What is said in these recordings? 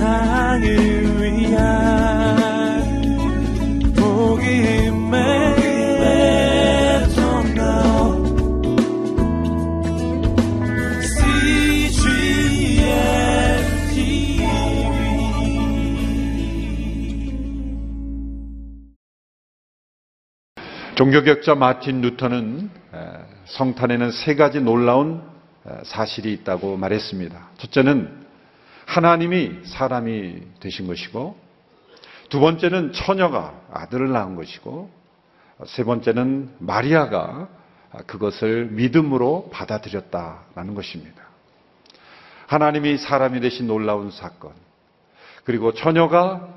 세상을 위한 복음의 종교격자 마틴 루터는 성탄에는 세 가지 놀라운 사실이 있다고 말했습니다. 첫째는 하나님이 사람이 되신 것이고, 두 번째는 처녀가 아들을 낳은 것이고, 세 번째는 마리아가 그것을 믿음으로 받아들였다라는 것입니다. 하나님이 사람이 되신 놀라운 사건, 그리고 처녀가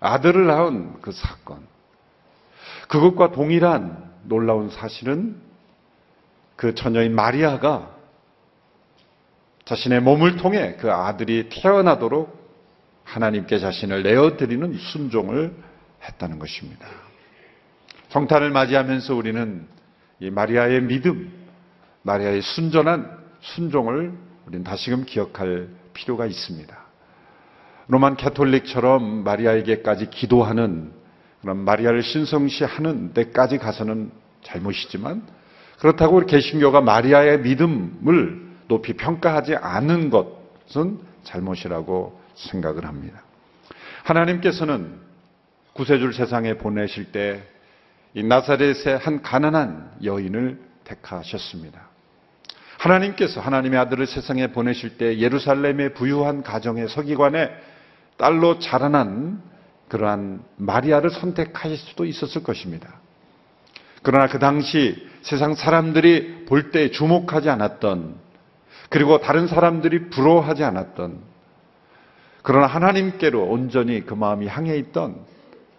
아들을 낳은 그 사건, 그것과 동일한 놀라운 사실은 그 처녀인 마리아가 자신의 몸을 통해 그 아들이 태어나도록 하나님께 자신을 내어드리는 순종을 했다는 것입니다. 성탄을 맞이하면서 우리는 이 마리아의 믿음, 마리아의 순전한 순종을 우리는 다시금 기억할 필요가 있습니다. 로만 캐톨릭처럼 마리아에게까지 기도하는 그럼 마리아를 신성시하는 데까지 가서는 잘못이지만 그렇다고 개신교가 마리아의 믿음을 높이 평가하지 않은 것은 잘못이라고 생각을 합니다. 하나님께서는 구세주를 세상에 보내실 때 이 나사렛의 한 가난한 여인을 택하셨습니다. 하나님께서 하나님의 아들을 세상에 보내실 때 예루살렘의 부유한 가정의 서기관의 딸로 자라난 그러한 마리아를 선택하실 수도 있었을 것입니다. 그러나 그 당시 세상 사람들이 볼 때 주목하지 않았던 그리고 다른 사람들이 부러워하지 않았던 그러나 하나님께로 온전히 그 마음이 향해 있던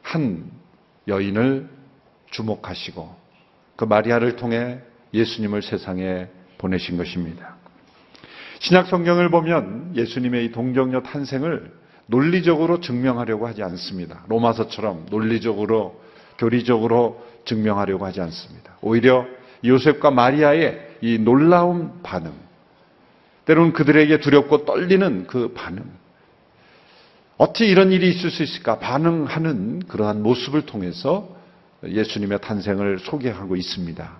한 여인을 주목하시고 그 마리아를 통해 예수님을 세상에 보내신 것입니다. 신약 성경을 보면 예수님의 이 동정녀 탄생을 논리적으로 증명하려고 하지 않습니다. 로마서처럼 논리적으로, 교리적으로 증명하려고 하지 않습니다. 오히려 요셉과 마리아의 이 놀라운 반응, 때로는 그들에게 두렵고 떨리는 그 반응, 어떻게 이런 일이 있을 수 있을까 반응하는 그러한 모습을 통해서 예수님의 탄생을 소개하고 있습니다.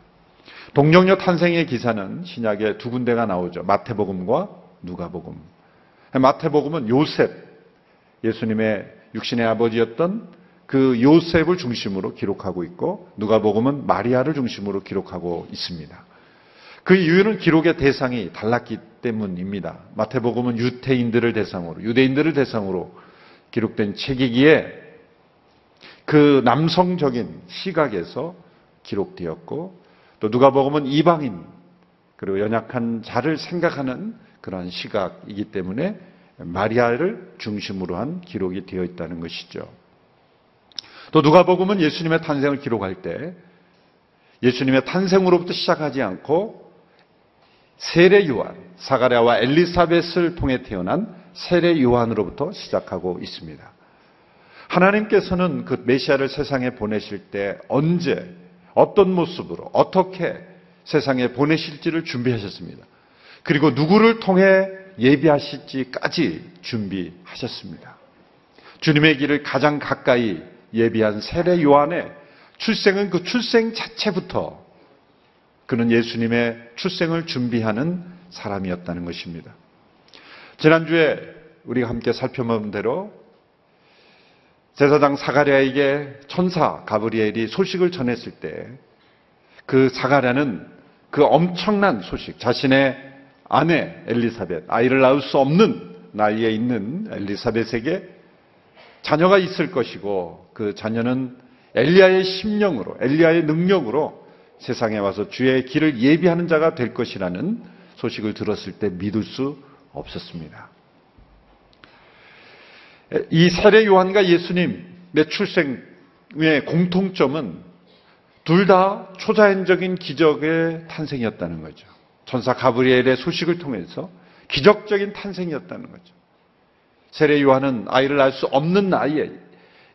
동정녀 탄생의 기사는 신약에 두 군데가 나오죠. 마태복음과 누가복음. 마태복음은 요셉, 예수님의 육신의 아버지였던 그 요셉을 중심으로 기록하고 있고 누가복음은 마리아를 중심으로 기록하고 있습니다. 그 이유는 기록의 대상이 달랐기 때문입니다. 마태복음은 유태인들을 대상으로 유대인들을 대상으로 기록된 책이기에 그 남성적인 시각에서 기록되었고 또 누가복음은 이방인 그리고 연약한 자를 생각하는 그러한 시각이기 때문에 마리아를 중심으로 한 기록이 되어 있다는 것이죠. 또 누가복음은 예수님의 탄생을 기록할 때 예수님의 탄생으로부터 시작하지 않고 세례 요한, 사가랴와 엘리사벳을 통해 태어난 세례 요한으로부터 시작하고 있습니다. 하나님께서는 그 메시아를 세상에 보내실 때 언제, 어떤 모습으로, 어떻게 세상에 보내실지를 준비하셨습니다. 그리고 누구를 통해 예비하실지까지 준비하셨습니다. 주님의 길을 가장 가까이 예비한 세례 요한의 출생은 그 출생 자체부터 그는 예수님의 출생을 준비하는 사람이었다는 것입니다. 지난주에 우리가 함께 살펴본 대로 제사장 사가랴에게 천사 가브리엘이 소식을 전했을 때 그 사가랴는 그 엄청난 소식, 자신의 아내 엘리사벳, 아이를 낳을 수 없는 나이에 있는 엘리사벳에게 자녀가 있을 것이고 그 자녀는 엘리야의 심령으로, 엘리야의 능력으로 세상에 와서 주의 길을 예비하는 자가 될 것이라는 소식을 들었을 때 믿을 수 없었습니다. 이 세례 요한과 예수님의 출생의 공통점은 둘 다 초자연적인 기적의 탄생이었다는 거죠. 천사 가브리엘의 소식을 통해서 기적적인 탄생이었다는 거죠. 세례 요한은 아이를 낳을 수 없는 나이에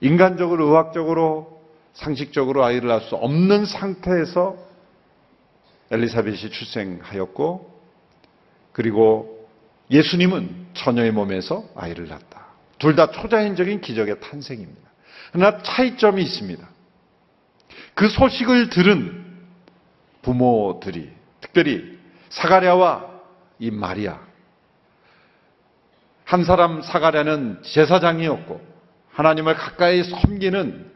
인간적으로 의학적으로 상식적으로 아이를 낳을 수 없는 상태에서 엘리사벳이 출생하였고 그리고 예수님은 처녀의 몸에서 아이를 낳았다. 둘 다 초자연적인 기적의 탄생입니다. 그러나 차이점이 있습니다. 그 소식을 들은 부모들이 특별히 사가랴와 이 마리아 한 사람 사가랴는 제사장이었고 하나님을 가까이 섬기는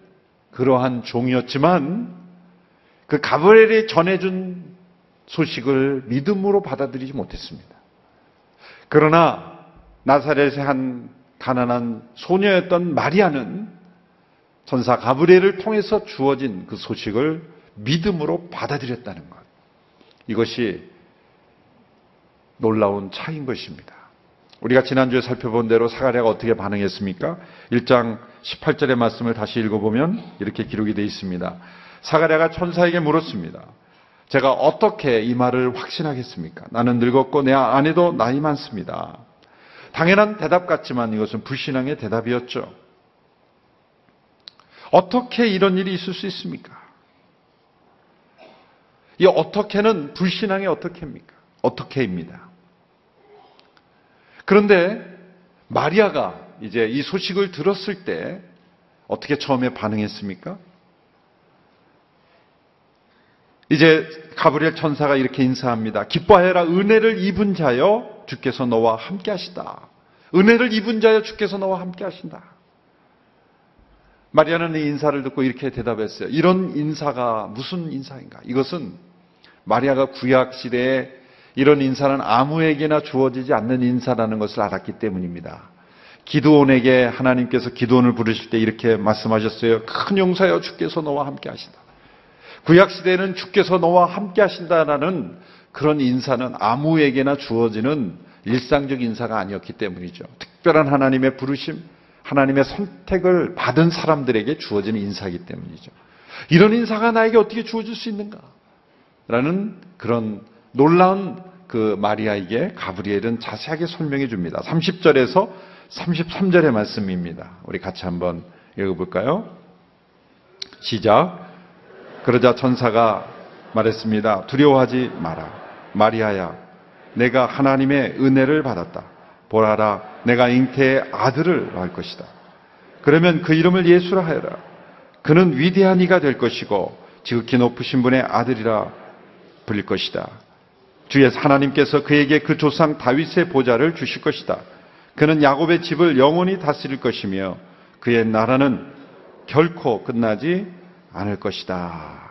그러한 종이었지만 그 가브리엘이 전해준 소식을 믿음으로 받아들이지 못했습니다. 그러나 나사렛의 한 가난한 소녀였던 마리아는 전사 가브리엘을 통해서 주어진 그 소식을 믿음으로 받아들였다는 것. 이것이 놀라운 차이인 것입니다. 우리가 지난주에 살펴본 대로 사가랴가 어떻게 반응했습니까? 1장 18절의 말씀을 다시 읽어보면 이렇게 기록이 되어 있습니다. 사가랴가 천사에게 물었습니다. 제가 어떻게 이 말을 확신하겠습니까? 나는 늙었고 내 아내도 나이 많습니다. 당연한 대답 같지만 이것은 불신앙의 대답이었죠. 어떻게 이런 일이 있을 수 있습니까? 이 어떻게는 불신앙의 어떻게입니까? 어떻게입니다. 그런데 마리아가 이제 이 소식을 들었을 때 어떻게 처음에 반응했습니까? 이제 가브리엘 천사가 이렇게 인사합니다. 기뻐해라 은혜를 입은 자여 주께서 너와 함께 하시다. 은혜를 입은 자여 주께서 너와 함께 하신다. 마리아는 이 인사를 듣고 이렇게 대답했어요. 이런 인사가 무슨 인사인가? 이것은 마리아가 구약 시대에 이런 인사는 아무에게나 주어지지 않는 인사라는 것을 알았기 때문입니다. 기도원에게 하나님께서 기도원을 부르실 때 이렇게 말씀하셨어요. 큰 용사여 주께서 너와 함께 하신다. 구약 시대에는 주께서 너와 함께 하신다라는 그런 인사는 아무에게나 주어지는 일상적 인사가 아니었기 때문이죠. 특별한 하나님의 부르심, 하나님의 선택을 받은 사람들에게 주어지는 인사이기 때문이죠. 이런 인사가 나에게 어떻게 주어질 수 있는가? 라는 그런 놀라운 그 마리아에게 가브리엘은 자세하게 설명해 줍니다. 30절에서 33절의 말씀입니다. 우리 같이 한번 읽어볼까요? 시작. 그러자 천사가 말했습니다. 두려워하지 마라. 마리아야, 내가 하나님의 은혜를 받았다. 보라라, 내가 잉태의 아들을 낳을 것이다. 그러면 그 이름을 예수라 하여라. 그는 위대한 이가 될 것이고 지극히 높으신 분의 아들이라 불릴 것이다. 주의 하나님께서 그에게 그 조상 다윗의 보좌를 주실 것이다. 그는 야곱의 집을 영원히 다스릴 것이며 그의 나라는 결코 끝나지 않을 것이다.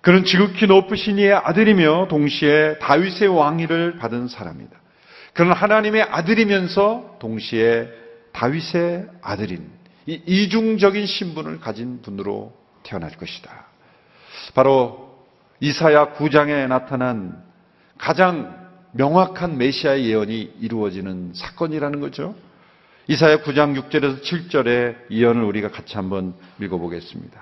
그는 지극히 높으신 이의 아들이며 동시에 다윗의 왕위를 받은 사람이다. 그는 하나님의 아들이면서 동시에 다윗의 아들인 이 이중적인 신분을 가진 분으로 태어날 것이다. 바로 이사야 9장에 나타난 가장 명확한 메시아의 예언이 이루어지는 사건이라는 거죠. 이사야 9장 6절에서 7절의 예언을 우리가 같이 한번 읽어보겠습니다.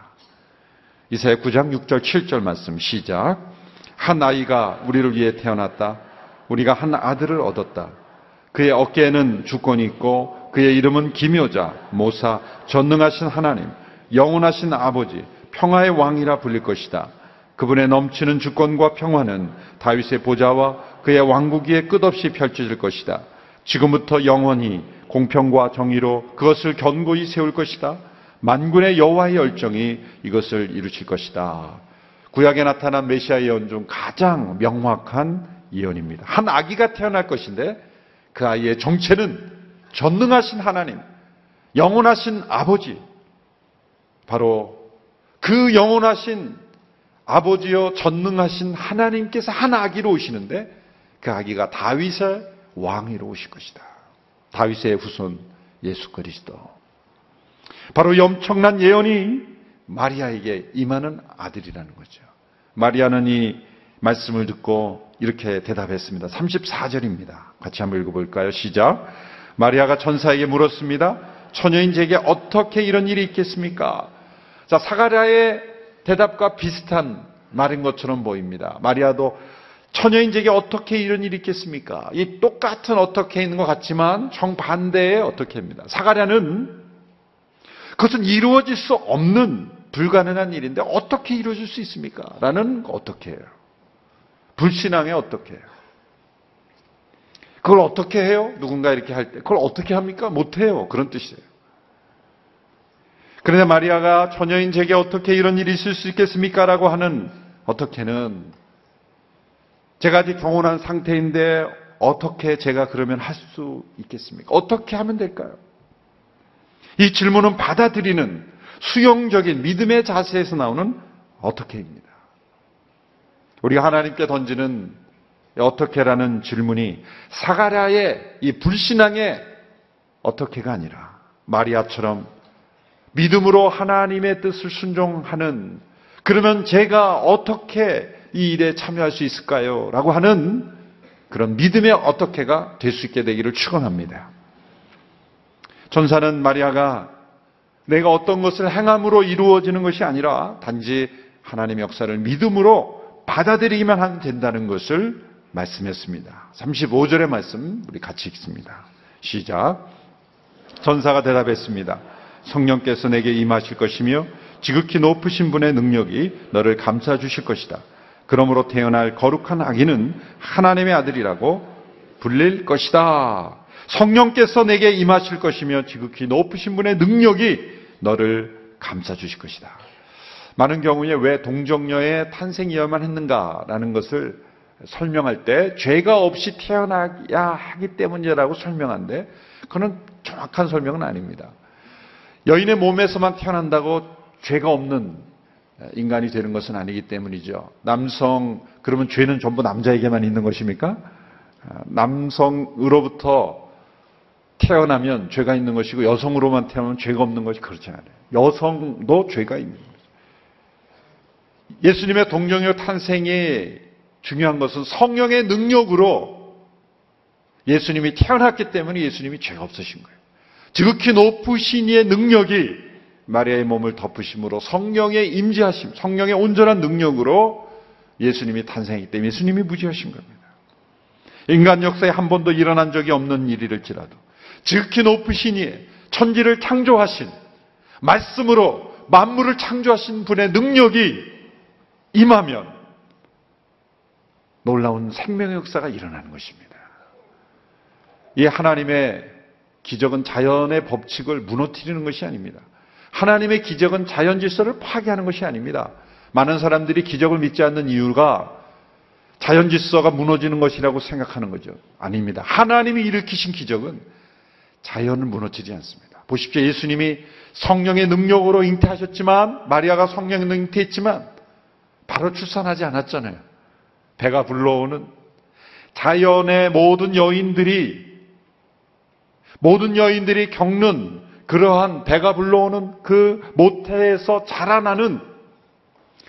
이사야 9장 6절 7절 말씀 시작. 한 아이가 우리를 위해 태어났다. 우리가 한 아들을 얻었다. 그의 어깨에는 주권이 있고 그의 이름은 기묘자, 모사, 전능하신 하나님, 영원하신 아버지, 평화의 왕이라 불릴 것이다. 그분의 넘치는 주권과 평화는 다윗의 보좌와 그의 왕국 위에 끝없이 펼쳐질 것이다. 지금부터 영원히 공평과 정의로 그것을 견고히 세울 것이다. 만군의 여호와의 열정이 이것을 이루칠 것이다. 구약에 나타난 메시아 예언 중 가장 명확한 예언입니다. 한 아기가 태어날 것인데 그 아이의 정체는 전능하신 하나님, 영원하신 아버지, 바로 그 영원하신 아버지여 전능하신 하나님께서 한 아기로 오시는데 그 아기가 다윗의 왕위로 오실 것이다. 다윗의 후손 예수 그리스도. 바로 이 엄청난 예언이 마리아에게 임하는 아들이라는 거죠. 마리아는 이 말씀을 듣고 이렇게 대답했습니다. 34절입니다. 같이 한번 읽어볼까요? 시작. 마리아가 천사에게 물었습니다. 처녀인 제게 어떻게 이런 일이 있겠습니까? 자, 사가랴의 대답과 비슷한 말인 것처럼 보입니다. 마리아도 처녀인 제게 어떻게 이런 일이 있겠습니까? 이 똑같은 어떻게 있는 것 같지만 정반대의 어떻게입니다. 사가랴는 그것은 이루어질 수 없는 불가능한 일인데 어떻게 이루어질 수 있습니까? 라는 어떻게 해요. 불신앙에 어떻게 해요. 그걸 어떻게 해요? 누군가 이렇게 할 때. 그걸 어떻게 합니까? 못 해요. 그런 뜻이에요. 그런데 마리아가 처녀인 제게 어떻게 이런 일이 있을 수 있겠습니까? 라고 하는 어떻게는 제가 아직 경혼한 상태인데 어떻게 제가 그러면 할 수 있겠습니까? 어떻게 하면 될까요? 이 질문은 받아들이는 수용적인 믿음의 자세에서 나오는 어떻게입니다. 우리가 하나님께 던지는 어떻게라는 질문이 사가랴의 이 불신앙의 어떻게가 아니라 마리아처럼 믿음으로 하나님의 뜻을 순종하는 그러면 제가 어떻게 이 일에 참여할 수 있을까요? 라고 하는 그런 믿음의 어떻게가 될 수 있게 되기를 축원합니다. 전사는 마리아가 내가 어떤 것을 행함으로 이루어지는 것이 아니라 단지 하나님의 역사를 믿음으로 받아들이기만 하면 된다는 것을 말씀했습니다. 35절의 말씀 우리 같이 읽습니다. 시작. 전사가 대답했습니다. 성령께서 내게 임하실 것이며 지극히 높으신 분의 능력이 너를 감싸 주실 것이다. 그러므로 태어날 거룩한 아기는 하나님의 아들이라고 불릴 것이다. 성령께서 내게 임하실 것이며 지극히 높으신 분의 능력이 너를 감싸 주실 것이다. 많은 경우에 왜 동정녀의 탄생이어야만 했는가라는 것을 설명할 때 죄가 없이 태어나야 하기 때문이라고 설명한데 그는 정확한 설명은 아닙니다. 여인의 몸에서만 태어난다고 죄가 없는 인간이 되는 것은 아니기 때문이죠. 남성 그러면 죄는 전부 남자에게만 있는 것입니까? 남성으로부터 태어나면 죄가 있는 것이고 여성으로만 태어나면 죄가 없는 것이 그렇지 않아요. 여성도 죄가 있는 거죠. 예수님의 동정녀 탄생이 중요한 것은 성령의 능력으로 예수님이 태어났기 때문에 예수님이 죄가 없으신 거예요. 지극히 높으신 이의 능력이 마리아의 몸을 덮으심으로 성령의 임재하심, 성령의 온전한 능력으로 예수님이 탄생했기 때문에 예수님이 무지하신 겁니다. 인간 역사에 한 번도 일어난 적이 없는 일이랄지라도 지극히 높으신 이의 천지를 창조하신 말씀으로 만물을 창조하신 분의 능력이 임하면 놀라운 생명의 역사가 일어나는 것입니다. 이 하나님의 기적은 자연의 법칙을 무너뜨리는 것이 아닙니다. 하나님의 기적은 자연 질서를 파괴하는 것이 아닙니다. 많은 사람들이 기적을 믿지 않는 이유가 자연 질서가 무너지는 것이라고 생각하는 거죠. 아닙니다. 하나님이 일으키신 기적은 자연을 무너지지 않습니다. 보십시오. 예수님이 성령의 능력으로 잉태하셨지만 마리아가 성령의 잉태했지만 바로 출산하지 않았잖아요. 배가 불러오는 자연의 모든 여인들이 모든 여인들이 겪는 그러한 배가 불러오는 그 모태에서 자라나는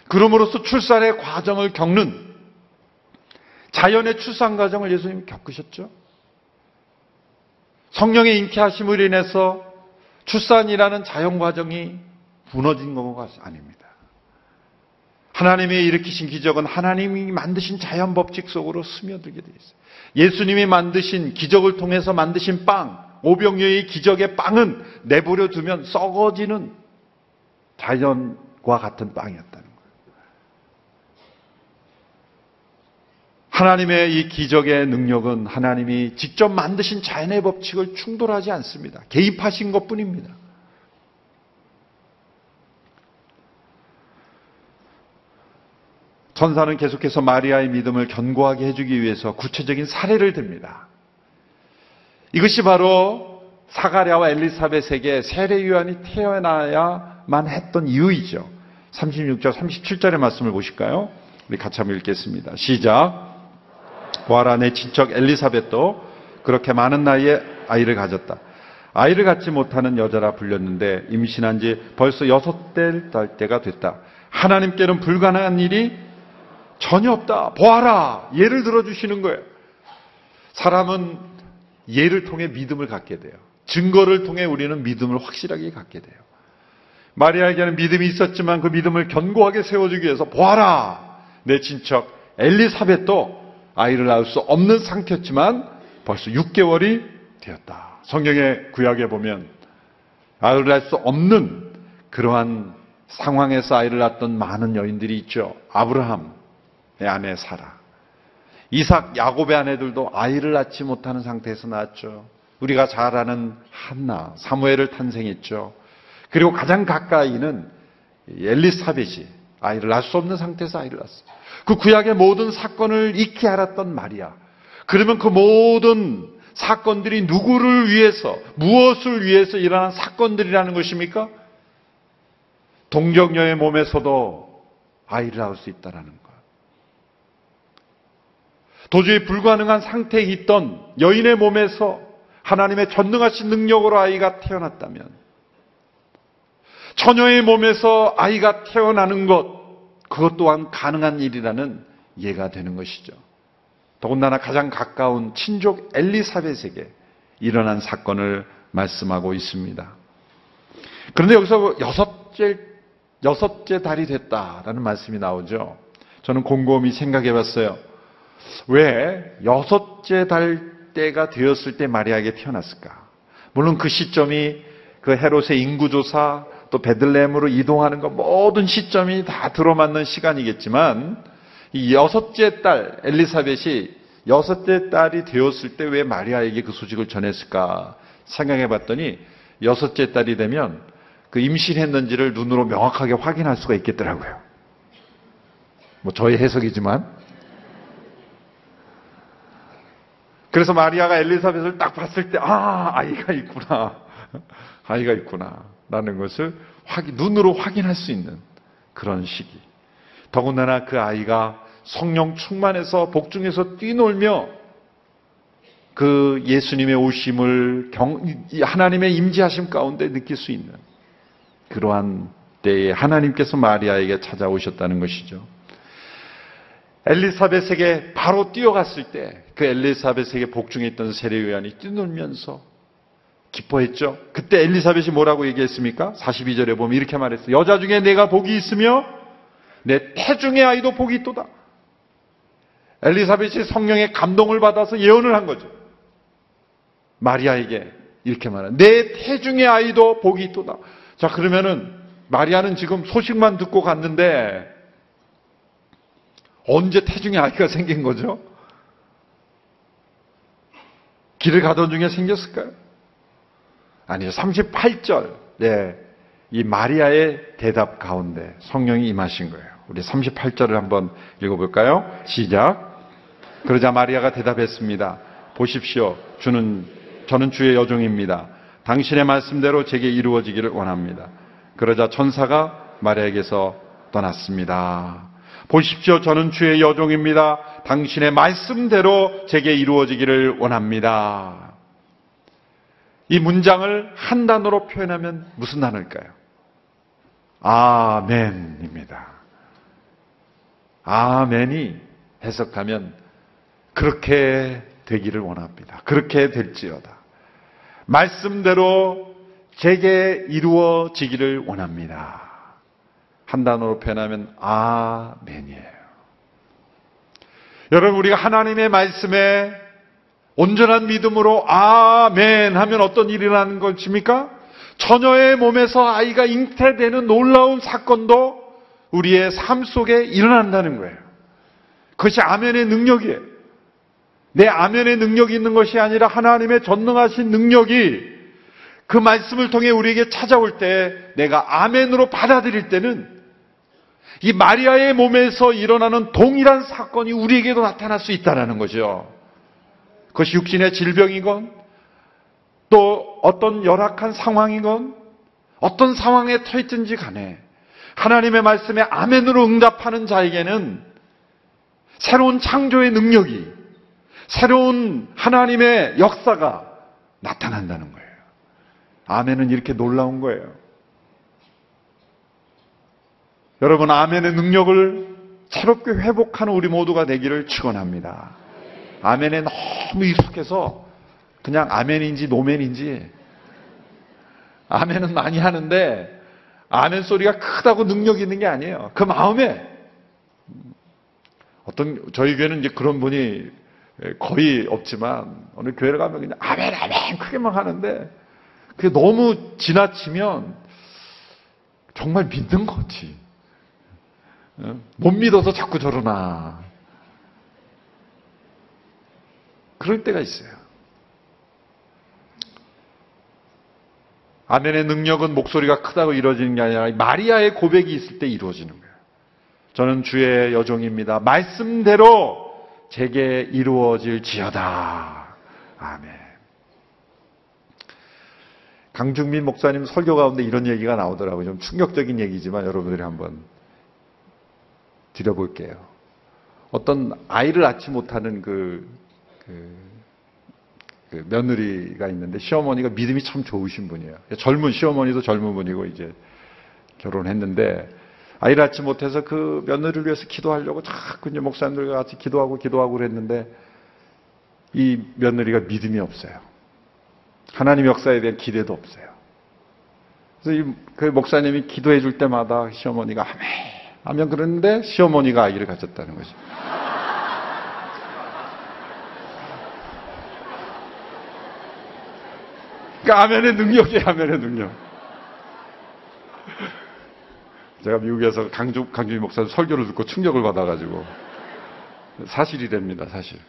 그럼으로써 출산의 과정을 겪는 자연의 출산 과정을 예수님이 겪으셨죠. 성령의 잉태하심을 인해서 출산이라는 자연 과정이 무너진 것가 아닙니다. 하나님이 일으키신 기적은 하나님이 만드신 자연 법칙 속으로 스며들게 되어 있어요. 예수님이 만드신 기적을 통해서 만드신 빵, 오병이의 기적의 빵은 내버려 두면 썩어지는 자연과 같은 빵이었다는 거예요. 하나님의 이 기적의 능력은 하나님이 직접 만드신 자연의 법칙을 충돌하지 않습니다. 개입하신 것 뿐입니다. 천사는 계속해서 마리아의 믿음을 견고하게 해주기 위해서 구체적인 사례를 듭니다. 이것이 바로 사가랴와 엘리사벳에게 세례 요한이 태어나야만 했던 이유이죠. 36절, 37절의 말씀을 보실까요? 우리 같이 한번 읽겠습니다. 시작. 내 친척 엘리사벳도 그렇게 많은 나이에 아이를 가졌다. 아이를 갖지 못하는 여자라 불렸는데 임신한 지 벌써 여섯 달 때가 됐다. 하나님께는 불가능한 일이 전혀 없다. 보아라. 예를 들어 주시는 거예요. 사람은 예를 통해 믿음을 갖게 돼요. 증거를 통해 우리는 믿음을 확실하게 갖게 돼요. 마리아에게는 믿음이 있었지만 그 믿음을 견고하게 세워주기 위해서 보아라 내 친척 엘리사벳도 아이를 낳을 수 없는 상태였지만 벌써 6개월이 되었다. 성경의 구약에 보면 아이를 낳을 수 없는 그러한 상황에서 아이를 낳았던 많은 여인들이 있죠. 아브라함의 아내 사라. 이삭, 야곱의 아내들도 아이를 낳지 못하는 상태에서 낳았죠. 우리가 잘 아는 한나, 사무엘을 탄생했죠. 그리고 가장 가까이는 엘리사벳이 아이를 낳을 수 없는 상태에서 아이를 낳았어요. 그 구약의 모든 사건을 익히 알았던 마리아. 그러면 그 모든 사건들이 누구를 위해서, 무엇을 위해서 일어난 사건들이라는 것입니까? 동정녀의 몸에서도 아이를 낳을 수 있다는 것. 도저히 불가능한 상태에 있던 여인의 몸에서 하나님의 전능하신 능력으로 아이가 태어났다면 처녀의 몸에서 아이가 태어나는 것 그것 또한 가능한 일이라는 예가 되는 것이죠. 더군다나 가장 가까운 친족 엘리사벳에게 일어난 사건을 말씀하고 있습니다. 그런데 여기서 여섯째, 여섯째 달이 됐다라는 말씀이 나오죠. 저는 곰곰이 생각해 봤어요. 왜 여섯째 달 때가 되었을 때 마리아에게 태어났을까? 물론 그 시점이 그 헤롯의 인구조사 또 베들레헴으로 이동하는 것 모든 시점이 다 들어맞는 시간이겠지만 이 여섯째 딸 엘리사벳이 여섯째 딸이 되었을 때 왜 마리아에게 그 소식을 전했을까 생각해 봤더니 여섯째 딸이 되면 그 임신했는지를 눈으로 명확하게 확인할 수가 있겠더라고요. 뭐 저의 해석이지만 그래서 마리아가 엘리사벳을 딱 봤을 때, 아, 아이가 있구나. 아이가 있구나. 라는 것을 확인, 눈으로 확인할 수 있는 그런 시기. 더군다나 그 아이가 성령 충만해서 복중에서 뛰놀며 그 예수님의 오심을 경, 하나님의 임재하심 가운데 느낄 수 있는 그러한 때에 하나님께서 마리아에게 찾아오셨다는 것이죠. 엘리사벳에게 바로 뛰어갔을 때 그 엘리사벳에게 복중에 있던 세례요한이 뛰놀면서 기뻐했죠. 그때 엘리사벳이 뭐라고 얘기했습니까? 42절에 보면 이렇게 말했어요. 여자 중에 내가 복이 있으며 내 태중의 아이도 복이 있도다. 엘리사벳이 성령의 감동을 받아서 예언을 한 거죠. 마리아에게 이렇게 말한 내 태중의 아이도 복이 있도다. 자 그러면은 마리아는 지금 소식만 듣고 갔는데 언제 태중에 아이가 생긴 거죠? 길을 가던 중에 생겼을까요? 아니요. 38절. 네. 이 마리아의 대답 가운데 성령이 임하신 거예요. 우리 38절을 한번 읽어볼까요? 시작. 그러자 마리아가 대답했습니다. 보십시오. 주는, 저는 주의 여종입니다. 당신의 말씀대로 제게 이루어지기를 원합니다. 그러자 천사가 마리아에게서 떠났습니다. 보십시오. 저는 주의 여종입니다. 당신의 말씀대로 제게 이루어지기를 원합니다. 이 문장을 한 단어로 표현하면 무슨 단어일까요? 아멘입니다. 아멘이 해석하면 그렇게 되기를 원합니다. 그렇게 될지어다. 말씀대로 제게 이루어지기를 원합니다. 한 단어로 표현하면 아멘이에요. 여러분 우리가 하나님의 말씀에 온전한 믿음으로 아멘 하면 어떤 일이 라는 것입니까? 처녀의 몸에서 아이가 잉태되는 놀라운 사건도 우리의 삶 속에 일어난다는 거예요. 그것이 아멘의 능력이에요. 내 아멘의 능력이 있는 것이 아니라 하나님의 전능하신 능력이 그 말씀을 통해 우리에게 찾아올 때 내가 아멘으로 받아들일 때는 이 마리아의 몸에서 일어나는 동일한 사건이 우리에게도 나타날 수 있다는 거죠. 그것이 육신의 질병이건 또 어떤 열악한 상황이건 어떤 상황에 터있든지 간에 하나님의 말씀에 아멘으로 응답하는 자에게는 새로운 창조의 능력이 새로운 하나님의 역사가 나타난다는 거예요. 아멘은 이렇게 놀라운 거예요. 여러분 아멘의 능력을 새롭게 회복하는 우리 모두가 되기를 축원합니다. 아멘에 너무 익숙해서 그냥 아멘인지 노멘인지 아멘은 많이 하는데 아멘 소리가 크다고 능력 있는 게 아니에요. 그 마음에 어떤 저희 교회는 이제 그런 분이 거의 없지만 어느 교회를 가면 그냥 아멘 아멘 크게만 하는데 그게 너무 지나치면 정말 믿는 거지. 못 믿어서 자꾸 저러나. 그럴 때가 있어요. 아멘의 능력은 목소리가 크다고 이루어지는 게 아니라 마리아의 고백이 있을 때 이루어지는 거예요. 저는 주의 여종입니다. 말씀대로 제게 이루어질지어다. 아멘. 강중민 목사님 설교 가운데 이런 얘기가 나오더라고요. 좀 충격적인 얘기지만 여러분들이 한번 드려볼게요. 어떤 아이를 낳지 못하는 그, 그, 그 며느리가 있는데 시어머니가 믿음이 참 좋으신 분이에요. 젊은 시어머니도 젊은 분이고 이제 결혼했는데 아이를 낳지 못해서 그 며느리를 위해서 기도하려고 자꾸 이제 목사님들과 같이 기도하고 기도하고 그랬는데 이 며느리가 믿음이 없어요. 하나님 역사에 대한 기대도 없어요. 그래서 그 목사님이 기도해 줄 때마다 시어머니가 아멘, 아멘 그러는데 시어머니가 아이를 가졌다는 거죠. 그러니까 아멘의 능력이에요, 아멘의 능력. 제가 미국에서 강주, 강주희 목사 설교를 듣고 충격을 받아가지고 사실이 됩니다, 사실.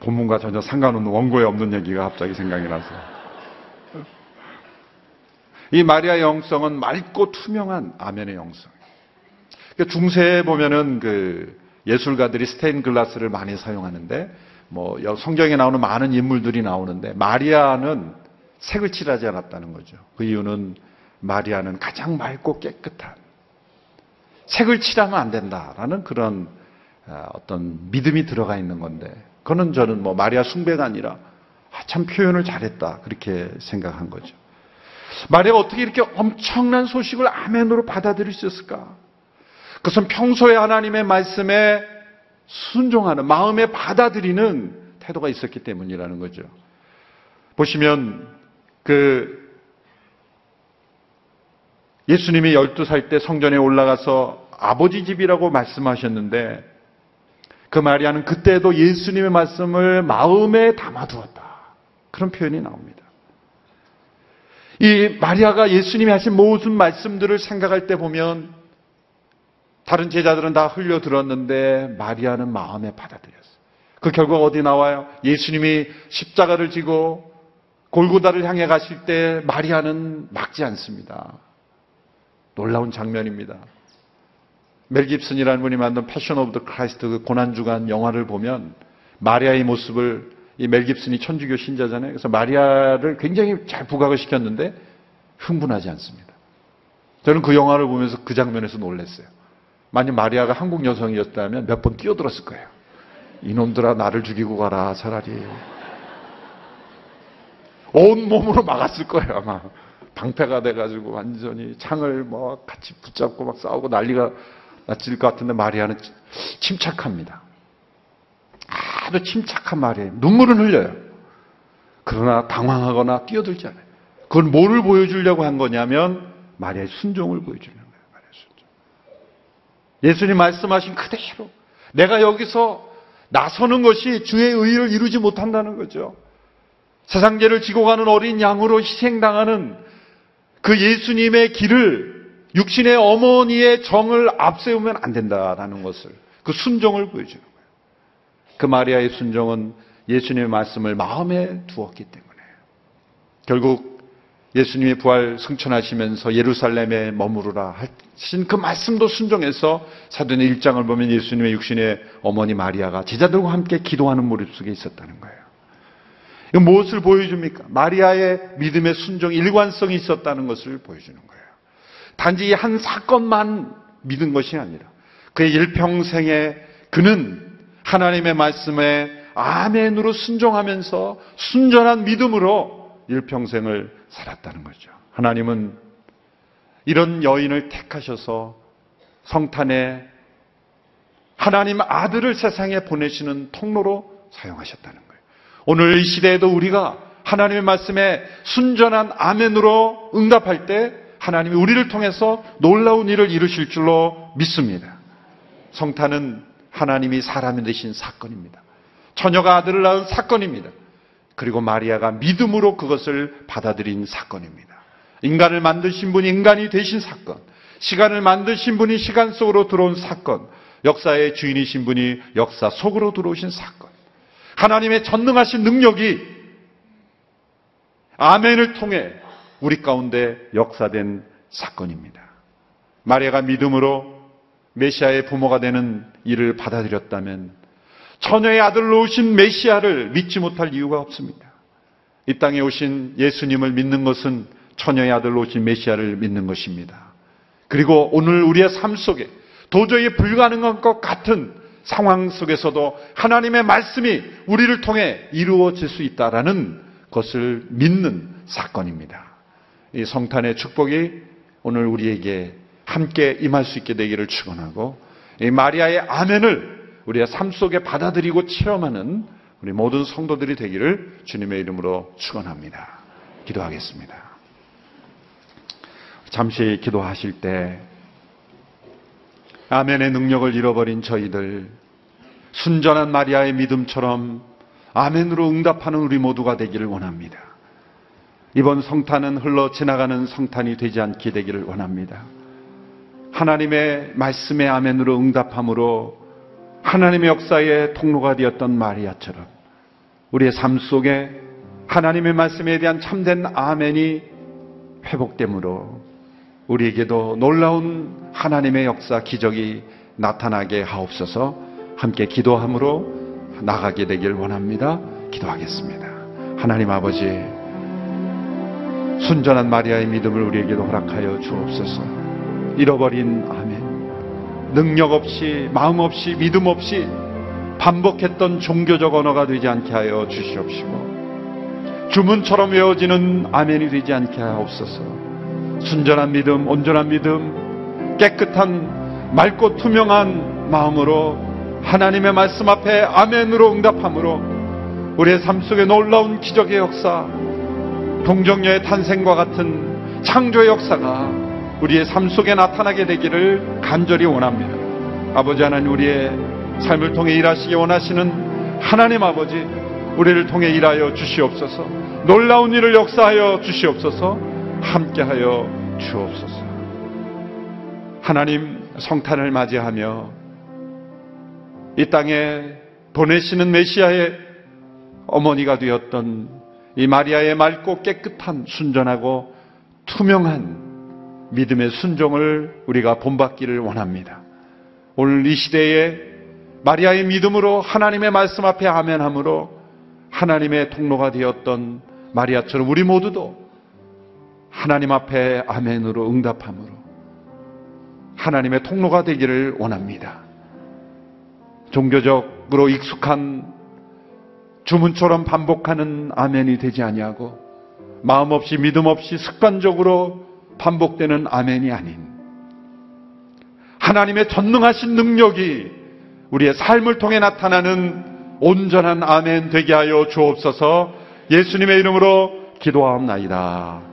본문과 전혀 상관없는 원고에 없는 얘기가 갑자기 생각이 나서. 이 마리아의 영성은 맑고 투명한 아멘의 영성. 그러니까 중세에 보면은 그 예술가들이 스테인 글라스를 많이 사용하는데 뭐 성경에 나오는 많은 인물들이 나오는데 마리아는 색을 칠하지 않았다는 거죠. 그 이유는 마리아는 가장 맑고 깨끗한 색을 칠하면 안 된다라는 그런 어, 어떤 믿음이 들어가 있는 건데 그거는 저는 뭐 마리아 숭배가 아니라 아, 참 표현을 잘했다 그렇게 생각한 거죠. 마리아가 어떻게 이렇게 엄청난 소식을 아멘으로 받아들일 수 있을까? 그것은 평소에 하나님의 말씀에 순종하는 마음에 받아들이는 태도가 있었기 때문이라는 거죠. 보시면 그 예수님이 12살 때 성전에 올라가서 아버지 집이라고 말씀하셨는데 그 마리아는 그때도 예수님의 말씀을 마음에 담아두었다. 그런 표현이 나옵니다. 이 마리아가 예수님이 하신 모든 말씀들을 생각할 때 보면 다른 제자들은 다 흘려 들었는데 마리아는 마음에 받아들였어요. 그 결과가 어디 나와요? 예수님이 십자가를 지고 골고다를 향해 가실 때 마리아는 막지 않습니다. 놀라운 장면입니다. 멜 깁슨이라는 분이 만든 Passion of the Christ 그 고난주간 영화를 보면 마리아의 모습을 이 멜 깁슨이 천주교 신자잖아요. 그래서 마리아를 굉장히 잘 부각을 시켰는데 흥분하지 않습니다. 저는 그 영화를 보면서 그 장면에서 놀랐어요. 만약 마리아가 한국 여성이었다면 몇 번 뛰어들었을 거예요. 이놈들아 나를 죽이고 가라 차라리. 온 몸으로 막았을 거예요 아마. 방패가 돼가지고 완전히 창을 뭐 같이 붙잡고 막 싸우고 난리가 났을 것 같은데 마리아는 침착합니다. 아주 침착한 말이에요. 눈물은 흘려요. 그러나 당황하거나 뛰어들지 않아요. 그건 뭐를 보여주려고 한 거냐면 마리아의 순종을 보여주는 거예요. 마리아의 순종. 예수님 말씀하신 그대로 내가 여기서 나서는 것이 주의 의를 이루지 못한다는 거죠. 세상죄를 지고 가는 어린 양으로 희생당하는 그 예수님의 길을 육신의 어머니의 정을 앞세우면 안 된다라는 것을 그 순종을 보여주는. 그 마리아의 순종은 예수님의 말씀을 마음에 두었기 때문에 결국 예수님이 부활 승천하시면서 예루살렘에 머무르라 하신 그 말씀도 순종해서 사도행 1장을 보면 예수님의 육신의 어머니 마리아가 제자들과 함께 기도하는 무릎 속에 있었다는 거예요. 이 무엇을 보여줍니까? 마리아의 믿음의 순종, 일관성이 있었다는 것을 보여주는 거예요. 단지 한 사건만 믿은 것이 아니라 그의 일평생에 그는 하나님의 말씀에 아멘으로 순종하면서 순전한 믿음으로 일평생을 살았다는 거죠. 하나님은 이런 여인을 택하셔서 성탄에 하나님 아들을 세상에 보내시는 통로로 사용하셨다는 거예요. 오늘 이 시대에도 우리가 하나님의 말씀에 순전한 아멘으로 응답할 때 하나님이 우리를 통해서 놀라운 일을 이루실 줄로 믿습니다. 성탄은 하나님이 사람이 되신 사건입니다. 처녀가 아들을 낳은 사건입니다. 그리고 마리아가 믿음으로 그것을 받아들인 사건입니다. 인간을 만드신 분이 인간이 되신 사건, 시간을 만드신 분이 시간 속으로 들어온 사건, 역사의 주인이신 분이 역사 속으로 들어오신 사건. 하나님의 전능하신 능력이 아멘을 통해 우리 가운데 역사된 사건입니다. 마리아가 믿음으로 메시아의 부모가 되는 일을 받아들였다면 처녀의 아들로 오신 메시아를 믿지 못할 이유가 없습니다. 이 땅에 오신 예수님을 믿는 것은 처녀의 아들로 오신 메시아를 믿는 것입니다. 그리고 오늘 우리의 삶 속에 도저히 불가능한 것 같은 상황 속에서도 하나님의 말씀이 우리를 통해 이루어질 수 있다라는 것을 믿는 사건입니다. 이 성탄의 축복이 오늘 우리에게 함께 임할 수 있게 되기를 축원하고 이 마리아의 아멘을 우리의 삶 속에 받아들이고 체험하는 우리 모든 성도들이 되기를 주님의 이름으로 축원합니다. 기도하겠습니다. 잠시 기도하실 때 아멘의 능력을 잃어버린 저희들 순전한 마리아의 믿음처럼 아멘으로 응답하는 우리 모두가 되기를 원합니다. 이번 성탄은 흘러 지나가는 성탄이 되지 않게 되기를 원합니다. 하나님의 말씀의 아멘으로 응답함으로 하나님의 역사의 통로가 되었던 마리아처럼 우리의 삶 속에 하나님의 말씀에 대한 참된 아멘이 회복됨으로 우리에게도 놀라운 하나님의 역사 기적이 나타나게 하옵소서 함께 기도함으로 나가게 되길 원합니다. 기도하겠습니다. 하나님 아버지, 순전한 마리아의 믿음을 우리에게도 허락하여 주옵소서. 잃어버린 아멘. 능력 없이, 마음 없이, 믿음 없이 반복했던 종교적 언어가 되지 않게 하여 주시옵시고, 주문처럼 외워지는 아멘이 되지 않게 하옵소서. 순전한 믿음, 온전한 믿음, 깨끗한 맑고 투명한 마음으로 하나님의 말씀 앞에 아멘으로 응답함으로 우리의 삶 속에 놀라운 기적의 역사, 동정녀의 탄생과 같은 창조의 역사가 우리의 삶 속에 나타나게 되기를 간절히 원합니다. 아버지 하나님 우리의 삶을 통해 일하시기 원하시는 하나님 아버지 우리를 통해 일하여 주시옵소서. 놀라운 일을 역사하여 주시옵소서. 함께하여 주옵소서. 하나님 성탄을 맞이하며 이 땅에 보내시는 메시아의 어머니가 되었던 이 마리아의 맑고 깨끗한 순전하고 투명한 믿음의 순종을 우리가 본받기를 원합니다. 오늘 이 시대에 마리아의 믿음으로 하나님의 말씀 앞에 아멘함으로 하나님의 통로가 되었던 마리아처럼 우리 모두도 하나님 앞에 아멘으로 응답함으로 하나님의 통로가 되기를 원합니다. 종교적으로 익숙한 주문처럼 반복하는 아멘이 되지 아니하고 마음 없이 믿음 없이 습관적으로 반복되는 아멘이 아닌 하나님의 전능하신 능력이 우리의 삶을 통해 나타나는 온전한 아멘 되게 하여 주옵소서 예수님의 이름으로 기도하옵나이다.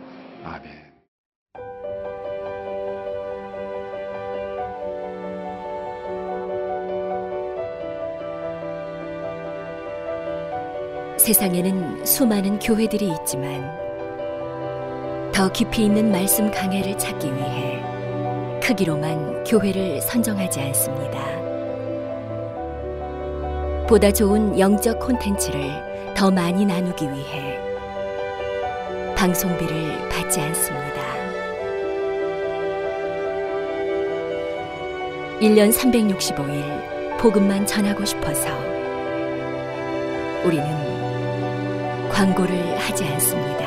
세상에는 수많은 교회들이 있지만 더 깊이 있는 말씀 강해를 찾기 위해 크기로만 교회를 선정하지 않습니다. 보다 좋은 영적 콘텐츠를 더 많이 나누기 위해 방송비를 받지 않습니다. 1년 365일 복음만 전하고 싶어서 우리는 광고를 하지 않습니다.